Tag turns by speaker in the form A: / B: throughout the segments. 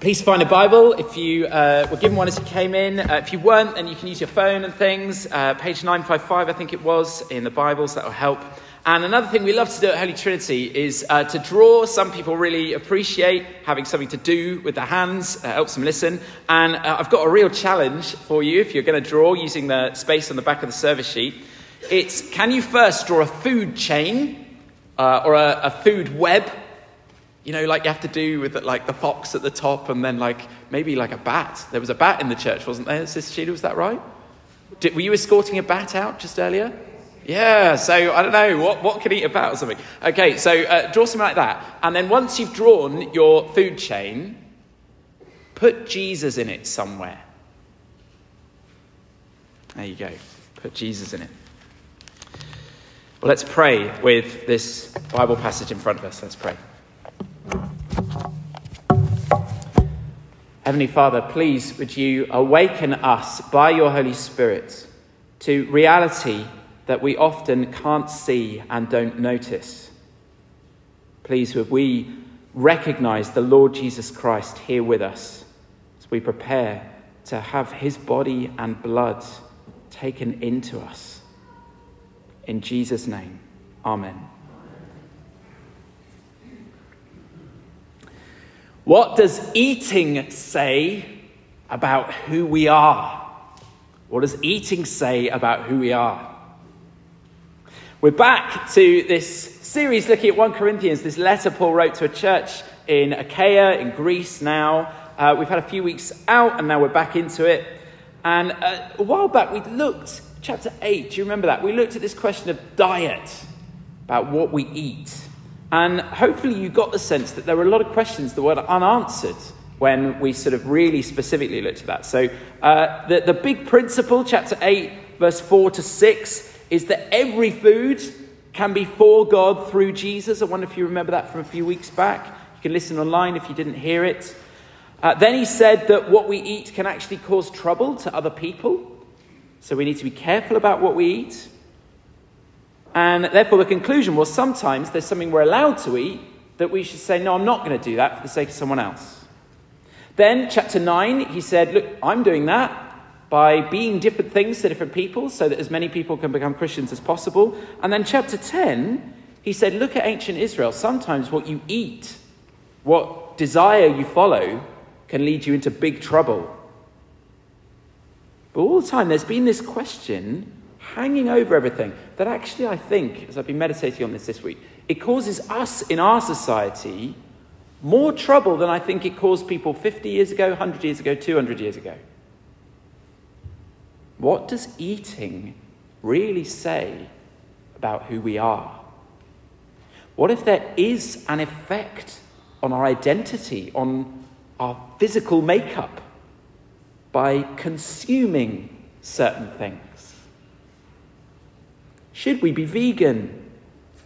A: Please find a Bible if you uh, were given one as you came in. Uh, if you weren't, then you can use your phone and things. Uh, page 955, I think it was, in the Bibles, that will help. And another thing we love to do at Holy Trinity is uh, to draw. Some people really appreciate having something to do with their hands, uh, helps them listen. And uh, I've got a real challenge for you if you're going to draw using the space on the back of the service sheet. It's can you first draw a food chain or a, a food web you know, like you have to do with like the fox at the top and then like maybe like a bat. There was a bat in the church, wasn't there, Sister Sheila? Was that right? Did, were you escorting a bat out just earlier? Yeah, so I don't know, what, what can eat a bat or something? Okay, so uh, draw something like that. And then once you've drawn your food chain, put Jesus in it somewhere. There you go. Put Jesus in it. Well, let's pray with this Bible passage in front of us. Let's pray. Heavenly Father, please would you awaken us by your Holy Spirit to reality that we often can't see and don't notice. Please would we recognize the Lord Jesus Christ here with us as we prepare to have his body and blood taken into us. In Jesus' name, Amen. What does eating say about who we are? What does eating say about who we are? We're back to this series looking at 1 Corinthians, this letter Paul wrote to a church in Achaia, in Greece now. Uh, we've had a few weeks out and now we're back into it. And uh, a while back we looked, chapter 8, do you remember that? We looked at this question of diet, about what we eat. And hopefully, you got the sense that there were a lot of questions that were unanswered when we sort of really specifically looked at that. So, uh, the, the big principle, chapter 8, verse 4 to 6, is that every food can be for God through Jesus. I wonder if you remember that from a few weeks back. You can listen online if you didn't hear it. Uh, then he said that what we eat can actually cause trouble to other people. So we need to be careful about what we eat. And therefore, the conclusion was sometimes there's something we're allowed to eat that we should say, no, I'm not going to do that for the sake of someone else. Then, chapter 9, he said, look, I'm doing that by being different things to different people so that as many people can become Christians as possible. And then, chapter 10, he said, look at ancient Israel. Sometimes what you eat, what desire you follow, can lead you into big trouble. But all the time, there's been this question hanging over everything that actually I think, as I've been meditating on this this week, it causes us in our society more trouble than I think it caused people 50 years ago, 100 years ago, 200 years ago. What does eating really say about who we are? What if there is an effect on our identity, on our physical makeup, by consuming certain things? Should we be vegan?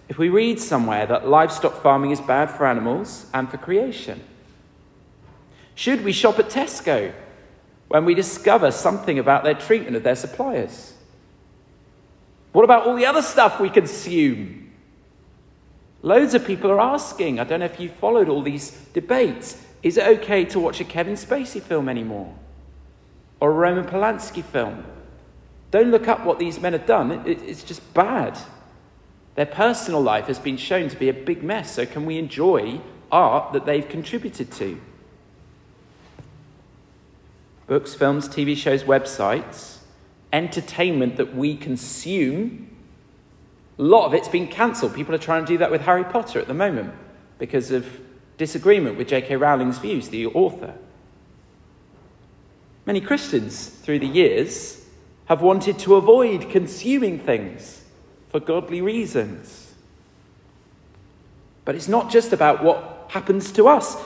A: If we read somewhere that livestock farming is bad for animals and for creation? Should we shop at Tesco when we discover something about their treatment of their suppliers? What about all the other stuff we consume? Loads of people are asking, I don't know if you followed all these debates, is it okay to watch a Kevin Spacey film anymore? Or a Roman Polanski film? Don't look up what these men have done, it, it's just bad. Their personal life has been shown to be a big mess, so can we enjoy art that they've contributed to? Books, films, TV shows, websites, entertainment that we consume. A lot of it's been cancelled. People are trying to do that with Harry Potter at the moment because of disagreement with J.K. Rowling's views, the author. Many Christians through the years have wanted to avoid consuming things for godly reasons. But it's not just about what happens to us.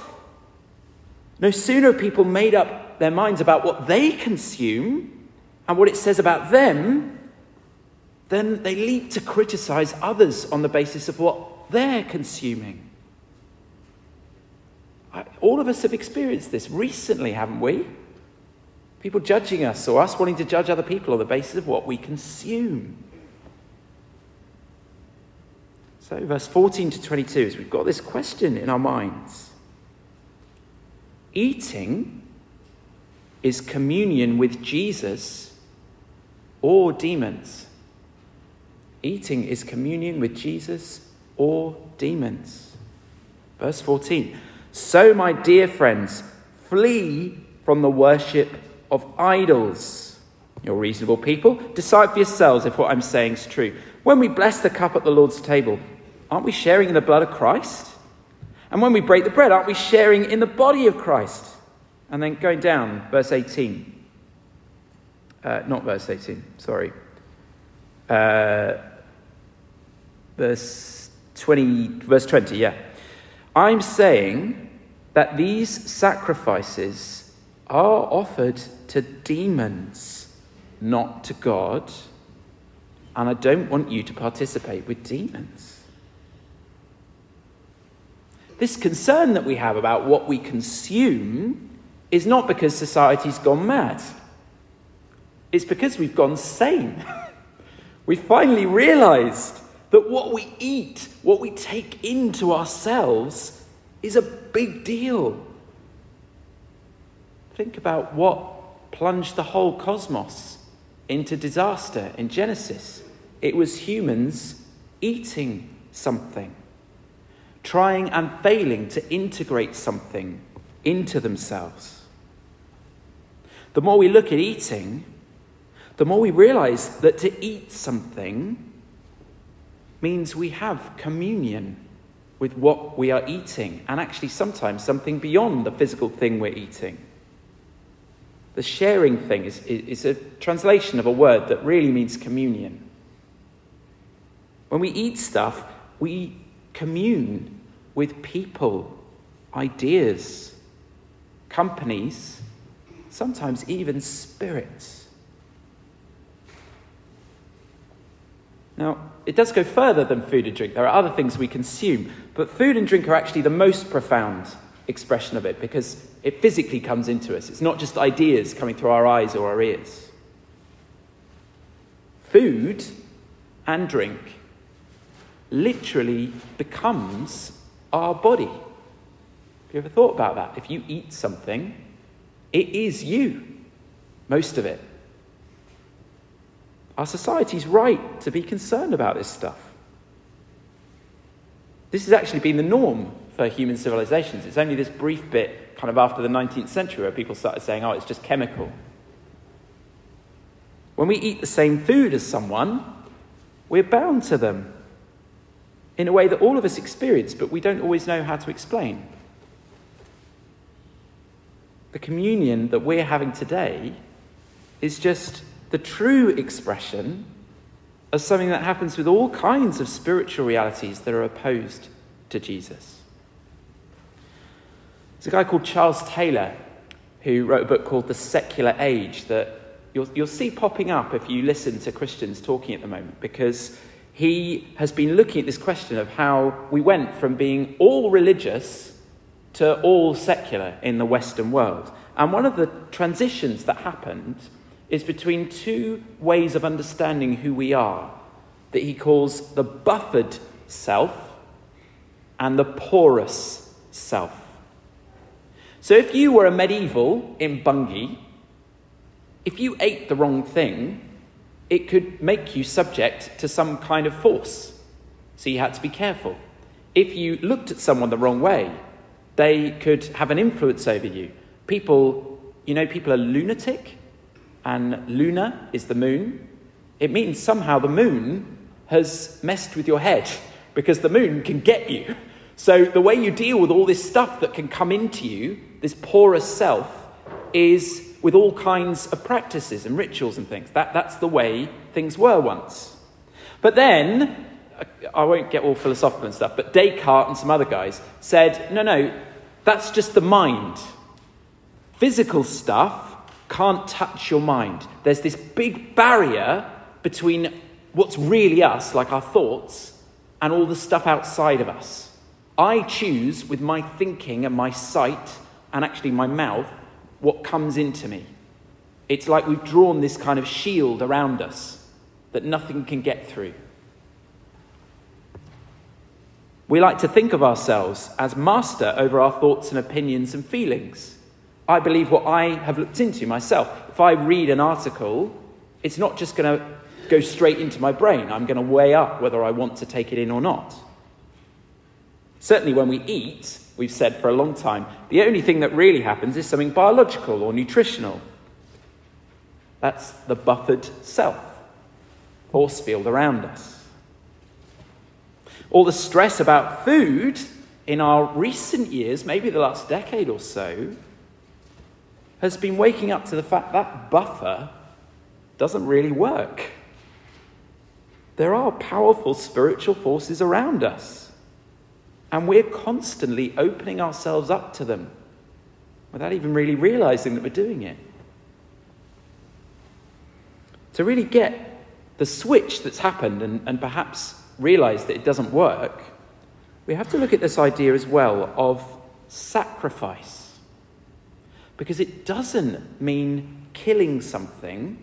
A: No sooner people made up their minds about what they consume and what it says about them, then they leap to criticize others on the basis of what they're consuming. All of us have experienced this recently, haven't we? People judging us or us wanting to judge other people on the basis of what we consume. So, verse 14 to 22 is we've got this question in our minds Eating is communion with Jesus or demons. Eating is communion with Jesus or demons. Verse 14. So, my dear friends, flee from the worship of idols. You're reasonable people. Decide for yourselves if what I'm saying is true. When we bless the cup at the Lord's table, aren't we sharing in the blood of Christ? And when we break the bread, aren't we sharing in the body of Christ? And then going down, verse 18. Uh, not verse 18, sorry. Uh, verse 20, verse 20, yeah. I'm saying that these sacrifices are offered to demons, not to God. And I don't want you to participate with demons. This concern that we have about what we consume is not because society's gone mad. It's because we've gone sane. we finally realized that what we eat, what we take into ourselves, is a big deal. Think about what plunged the whole cosmos into disaster in Genesis. It was humans eating something, trying and failing to integrate something into themselves. The more we look at eating, the more we realize that to eat something means we have communion with what we are eating, and actually sometimes something beyond the physical thing we're eating. The sharing thing is, is, a translation of a word that really means communion. When we eat stuff, we commune with people, ideas, companies, sometimes even spirits. Now, it does go further than food and drink. There are other things we consume, but food and drink are actually the most profound expression of it because it physically comes into us. It's not just ideas coming through our eyes or our ears. Food and drink literally becomes our body. Have you ever thought about that? If you eat something, it is you, most of it. Our society's right to be concerned about this stuff. This has actually been the norm for human civilizations. It's only this brief bit, kind of after the 19th century, where people started saying, oh, it's just chemical. When we eat the same food as someone, we're bound to them in a way that all of us experience, but we don't always know how to explain. The communion that we're having today is just the true expression of something that happens with all kinds of spiritual realities that are opposed to Jesus. There's a guy called Charles Taylor who wrote a book called The Secular Age that you'll, you'll see popping up if you listen to Christians talking at the moment because he has been looking at this question of how we went from being all religious to all secular in the Western world. And one of the transitions that happened is between two ways of understanding who we are that he calls the buffered self and the porous self. So if you were a medieval in Bungay, if you ate the wrong thing, it could make you subject to some kind of force. So you had to be careful. If you looked at someone the wrong way, they could have an influence over you. People, you know, people are lunatic and Luna is the moon, it means somehow the moon has messed with your head because the moon can get you. So the way you deal with all this stuff that can come into you, this porous self, is with all kinds of practices and rituals and things. That, that's the way things were once. But then, I won't get all philosophical and stuff, but Descartes and some other guys said, no, no, that's just the mind. Physical stuff can't touch your mind. There's this big barrier between what's really us, like our thoughts, and all the stuff outside of us. I choose with my thinking and my sight, and actually my mouth, what comes into me. It's like we've drawn this kind of shield around us that nothing can get through. We like to think of ourselves as master over our thoughts and opinions and feelings. I believe what I have looked into myself. If I read an article, it's not just going to go straight into my brain. I'm going to weigh up whether I want to take it in or not. Certainly, when we eat, we've said for a long time, the only thing that really happens is something biological or nutritional. That's the buffered self, force field around us. All the stress about food in our recent years, maybe the last decade or so, has been waking up to the fact that buffer doesn't really work. There are powerful spiritual forces around us, and we're constantly opening ourselves up to them without even really realizing that we're doing it. To really get the switch that's happened and, and perhaps realize that it doesn't work, we have to look at this idea as well of sacrifice. Because it doesn't mean killing something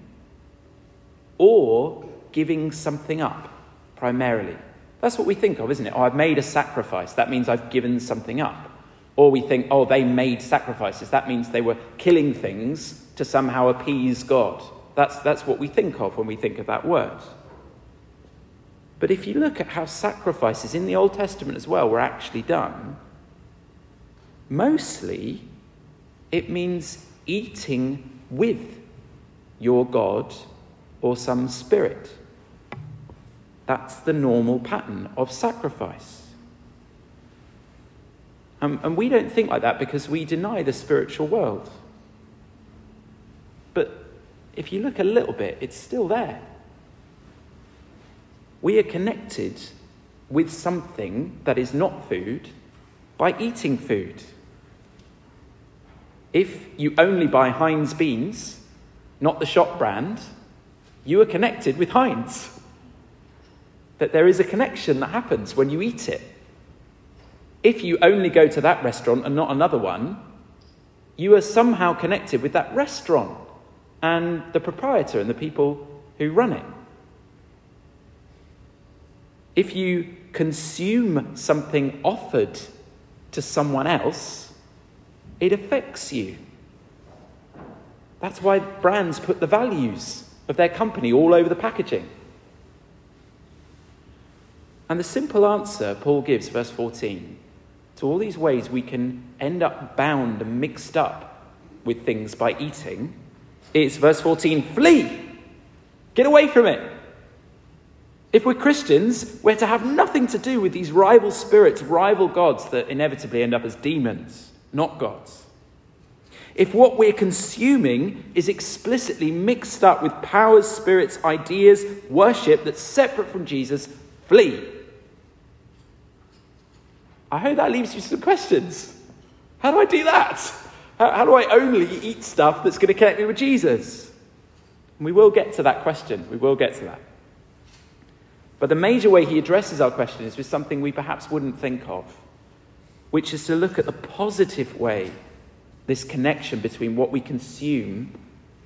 A: or giving something up, primarily. That's what we think of, isn't it? Oh, I've made a sacrifice. That means I've given something up. Or we think, oh, they made sacrifices. That means they were killing things to somehow appease God. That's, that's what we think of when we think of that word. But if you look at how sacrifices in the Old Testament as well were actually done, mostly it means eating with your God or some spirit. That's the normal pattern of sacrifice. Um, and we don't think like that because we deny the spiritual world. But if you look a little bit, it's still there. We are connected with something that is not food by eating food. If you only buy Heinz beans, not the shop brand, you are connected with Heinz. That there is a connection that happens when you eat it. If you only go to that restaurant and not another one, you are somehow connected with that restaurant and the proprietor and the people who run it. If you consume something offered to someone else, it affects you. That's why brands put the values of their company all over the packaging. And the simple answer Paul gives, verse 14, to all these ways we can end up bound and mixed up with things by eating, is verse 14 flee! Get away from it! If we're Christians, we're to have nothing to do with these rival spirits, rival gods that inevitably end up as demons, not gods. If what we're consuming is explicitly mixed up with powers, spirits, ideas, worship that's separate from Jesus, flee. I hope that leaves you some questions. How do I do that? How, how do I only eat stuff that's going to connect me with Jesus? And we will get to that question. We will get to that. But the major way he addresses our question is with something we perhaps wouldn't think of, which is to look at the positive way this connection between what we consume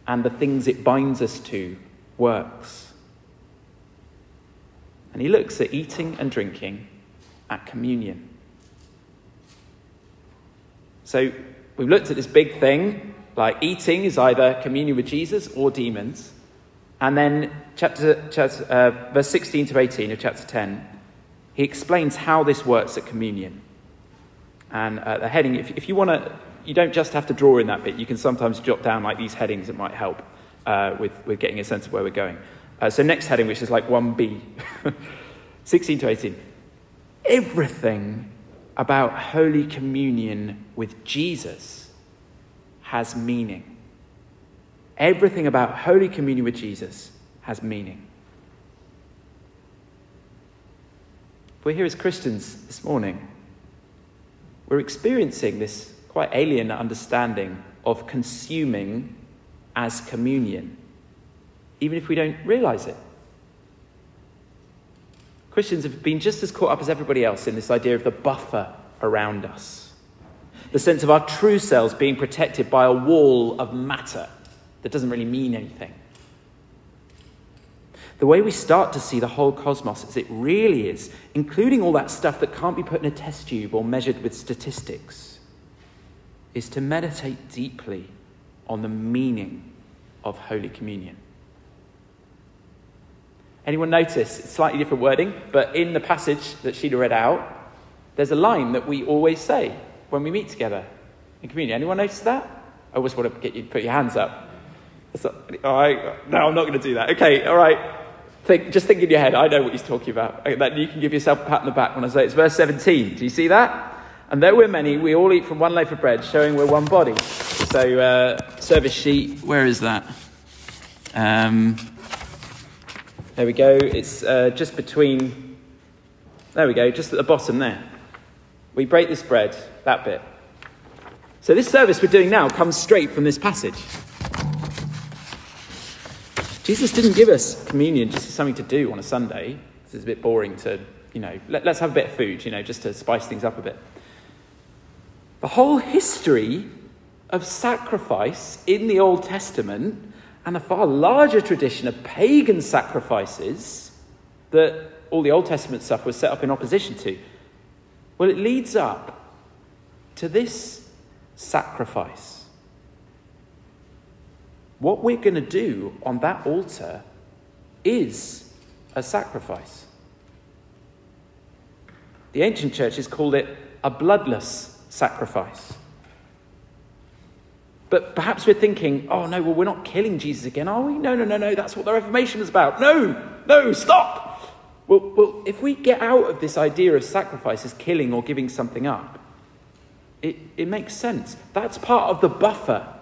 A: and the things it binds us to works. And he looks at eating and drinking at communion. So we've looked at this big thing like eating is either communion with Jesus or demons. And then, chapter, chapter uh, verse 16 to 18 of chapter 10, he explains how this works at communion. And uh, the heading, if, if you want to you don't just have to draw in that bit. You can sometimes jot down like these headings that might help uh, with, with getting a sense of where we're going. Uh, so next heading, which is like 1b, 16 to 18. Everything about Holy Communion with Jesus has meaning. Everything about Holy Communion with Jesus has meaning. We're here as Christians this morning. We're experiencing this quite alien understanding of consuming as communion, even if we don't realize it. Christians have been just as caught up as everybody else in this idea of the buffer around us, the sense of our true selves being protected by a wall of matter that doesn't really mean anything. The way we start to see the whole cosmos as it really is, including all that stuff that can't be put in a test tube or measured with statistics, is to meditate deeply on the meaning of Holy Communion. Anyone notice? It's slightly different wording, but in the passage that Sheila read out, there's a line that we always say when we meet together in communion. Anyone notice that? I always want to get you put your hands up. all right. No, I'm not going to do that. Okay, all right. Think, just think in your head. I know what he's talking about. That you can give yourself a pat on the back when I say it's verse 17. Do you see that? And though we're many, we all eat from one loaf of bread, showing we're one body. So, uh, service sheet, where is that? Um, there we go. It's uh, just between, there we go, just at the bottom there. We break this bread, that bit. So, this service we're doing now comes straight from this passage. Jesus didn't give us communion just as something to do on a Sunday. This is a bit boring to, you know, let, us have a bit of food, you know, just to spice things up a bit. The whole history of sacrifice in the Old Testament and a far larger tradition of pagan sacrifices that all the Old Testament stuff was set up in opposition to. Well, it leads up to this sacrifice. What we're going to do on that altar is a sacrifice. The ancient churches called it a bloodless sacrifice. But perhaps we're thinking, oh no, well, we're not killing Jesus again, are we? No, no, no, no, that's what the Reformation is about. No, no, stop. Well, well if we get out of this idea of sacrifice as killing or giving something up, it, it makes sense. That's part of the buffer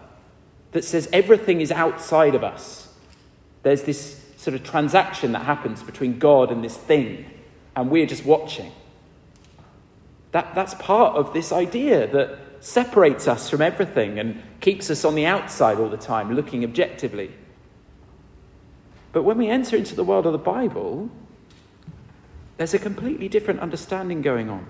A: that says everything is outside of us. There's this sort of transaction that happens between God and this thing, and we're just watching. That, that's part of this idea that separates us from everything and keeps us on the outside all the time, looking objectively. But when we enter into the world of the Bible, there's a completely different understanding going on.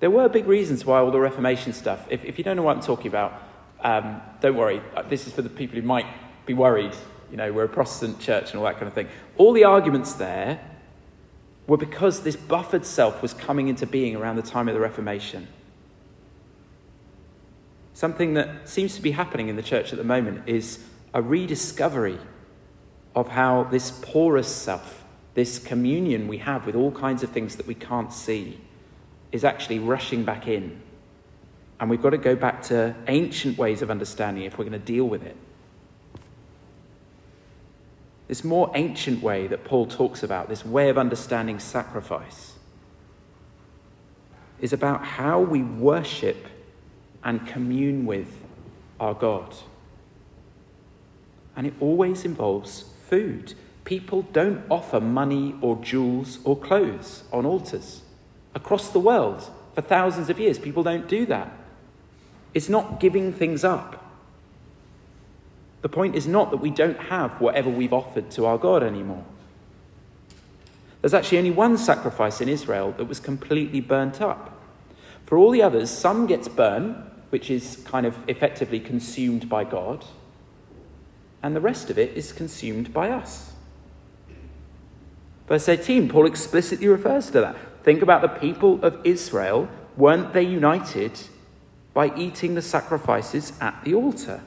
A: There were big reasons why all the Reformation stuff, if, if you don't know what I'm talking about, um, don't worry. Uh, this is for the people who might be worried. You know, we're a Protestant church and all that kind of thing. All the arguments there were because this buffered self was coming into being around the time of the Reformation. Something that seems to be happening in the church at the moment is a rediscovery of how this porous self, this communion we have with all kinds of things that we can't see, is actually rushing back in. And we've got to go back to ancient ways of understanding if we're going to deal with it. This more ancient way that Paul talks about, this way of understanding sacrifice, is about how we worship and commune with our God. And it always involves food. People don't offer money or jewels or clothes on altars. Across the world, for thousands of years, people don't do that. It's not giving things up. The point is not that we don't have whatever we've offered to our God anymore. There's actually only one sacrifice in Israel that was completely burnt up. For all the others, some gets burned, which is kind of effectively consumed by God, and the rest of it is consumed by us. Verse 18, Paul explicitly refers to that. Think about the people of Israel. Weren't they united by eating the sacrifices at the altar?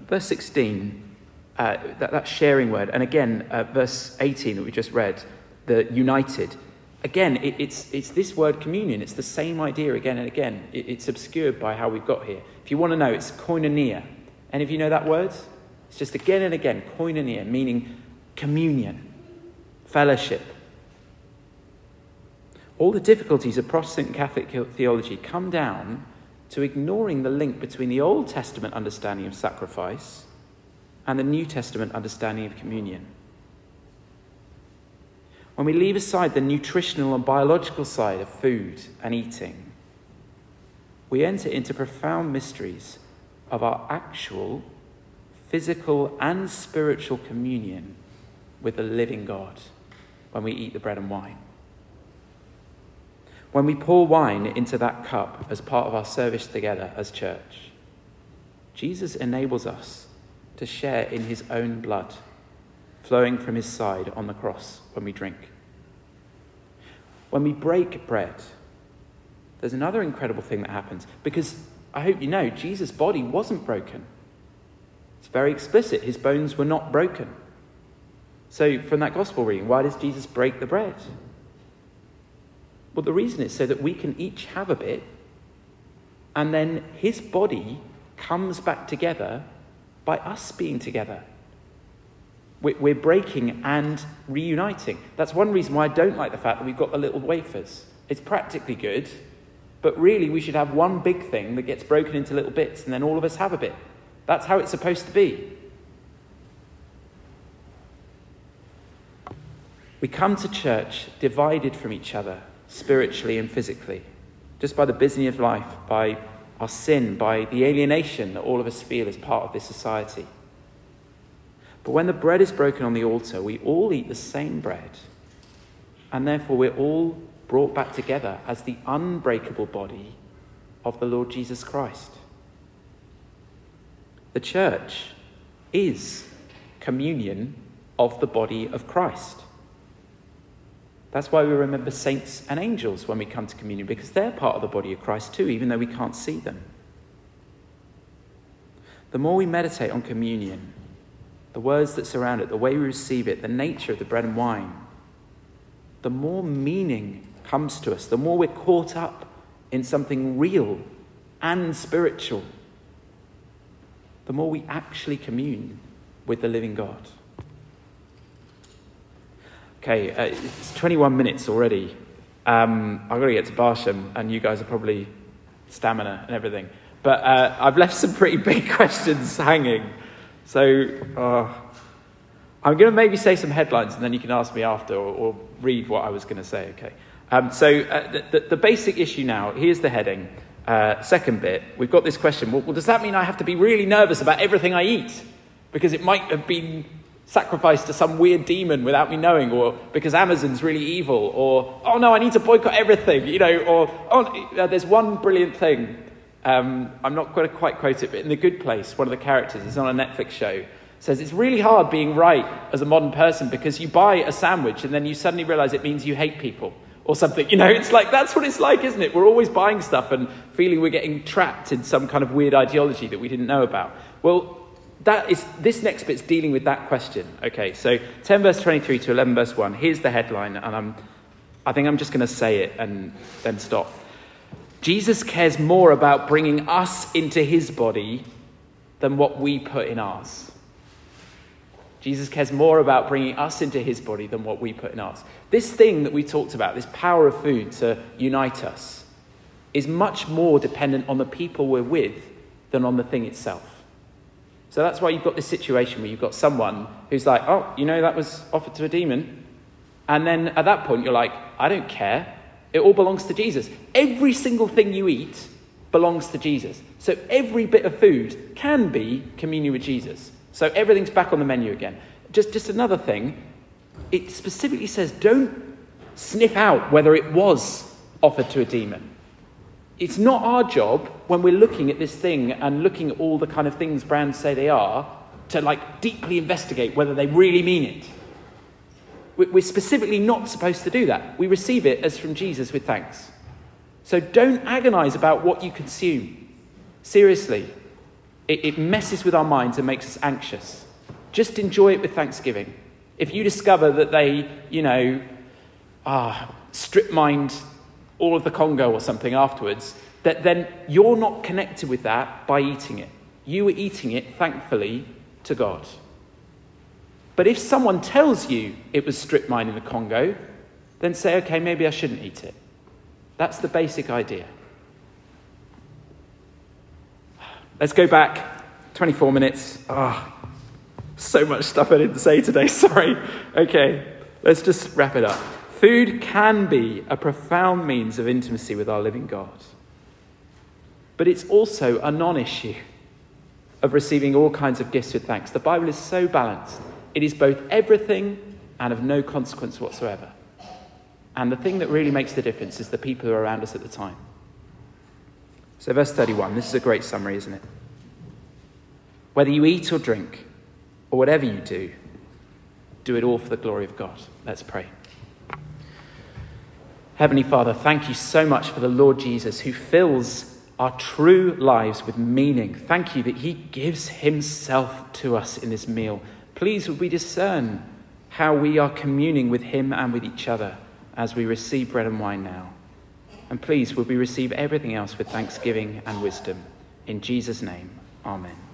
A: Verse 16, uh, that, that sharing word, and again, uh, verse 18 that we just read, the united. Again, it, it's, it's this word communion. It's the same idea again and again. It, it's obscured by how we've got here. If you want to know, it's koinonia. And if you know that word, it's just again and again, koinonia, meaning communion, fellowship. All the difficulties of Protestant Catholic theology come down to ignoring the link between the Old Testament understanding of sacrifice and the New Testament understanding of communion. When we leave aside the nutritional and biological side of food and eating, we enter into profound mysteries of our actual physical and spiritual communion with the living God when we eat the bread and wine. When we pour wine into that cup as part of our service together as church, Jesus enables us to share in his own blood flowing from his side on the cross when we drink. When we break bread, there's another incredible thing that happens because I hope you know Jesus' body wasn't broken. It's very explicit. His bones were not broken. So, from that gospel reading, why does Jesus break the bread? Well, the reason is so that we can each have a bit, and then his body comes back together by us being together. We're breaking and reuniting. That's one reason why I don't like the fact that we've got the little wafers. It's practically good, but really we should have one big thing that gets broken into little bits, and then all of us have a bit. That's how it's supposed to be. We come to church divided from each other, spiritually and physically, just by the busyness of life, by our sin, by the alienation that all of us feel as part of this society. But when the bread is broken on the altar, we all eat the same bread, and therefore we're all brought back together as the unbreakable body of the Lord Jesus Christ. The church is communion of the body of Christ. That's why we remember saints and angels when we come to communion, because they're part of the body of Christ too, even though we can't see them. The more we meditate on communion, the words that surround it, the way we receive it, the nature of the bread and wine, the more meaning comes to us, the more we're caught up in something real and spiritual, the more we actually commune with the living God. Okay, uh, it's 21 minutes already. Um, I've got to get to Barsham, and you guys are probably stamina and everything. But uh, I've left some pretty big questions hanging. So uh, I'm going to maybe say some headlines and then you can ask me after or, or read what I was going to say, okay? Um, so uh, the, the, the, basic issue now here's the heading. Uh, second bit, we've got this question well, well, does that mean I have to be really nervous about everything I eat? Because it might have been sacrificed to some weird demon without me knowing, or because Amazon's really evil, or oh no, I need to boycott everything, you know, or oh, uh, there's one brilliant thing um, I'm not going to quite quote it, but in The Good Place, one of the characters it's on a Netflix show, says it's really hard being right as a modern person because you buy a sandwich and then you suddenly realize it means you hate people or something. You know, it's like that's what it's like, isn't it? We're always buying stuff and feeling we're getting trapped in some kind of weird ideology that we didn't know about. Well, that is this next bit's dealing with that question. Okay, so 10 verse 23 to 11 verse 1. Here's the headline, and I'm, I think I'm just going to say it and then stop. Jesus cares more about bringing us into his body than what we put in ours. Jesus cares more about bringing us into his body than what we put in ours. This thing that we talked about, this power of food to unite us, is much more dependent on the people we're with than on the thing itself. So that's why you've got this situation where you've got someone who's like, oh, you know, that was offered to a demon. And then at that point, you're like, I don't care. It all belongs to Jesus. Every single thing you eat belongs to Jesus. So every bit of food can be communion with Jesus. So everything's back on the menu again. Just, just another thing, it specifically says don't sniff out whether it was offered to a demon. It's not our job when we're looking at this thing and looking at all the kind of things brands say they are to like deeply investigate whether they really mean it. We're specifically not supposed to do that. We receive it as from Jesus with thanks. So don't agonize about what you consume. Seriously, it, it messes with our minds and makes us anxious. Just enjoy it with thanksgiving. If you discover that they, you know, ah, strip mined all of the Congo or something afterwards, that then you're not connected with that by eating it. You were eating it, thankfully, to God. But if someone tells you it was strip mine in the Congo, then say, okay, maybe I shouldn't eat it. That's the basic idea. Let's go back 24 minutes. Ah, oh, so much stuff I didn't say today. Sorry. Okay, let's just wrap it up. Food can be a profound means of intimacy with our living God, but it's also a non issue of receiving all kinds of gifts with thanks. The Bible is so balanced. It is both everything and of no consequence whatsoever. And the thing that really makes the difference is the people who are around us at the time. So, verse 31, this is a great summary, isn't it? Whether you eat or drink, or whatever you do, do it all for the glory of God. Let's pray. Heavenly Father, thank you so much for the Lord Jesus who fills our true lives with meaning. Thank you that he gives himself to us in this meal. Please, would we discern how we are communing with him and with each other as we receive bread and wine now. And please, would we receive everything else with thanksgiving and wisdom. In Jesus' name, amen.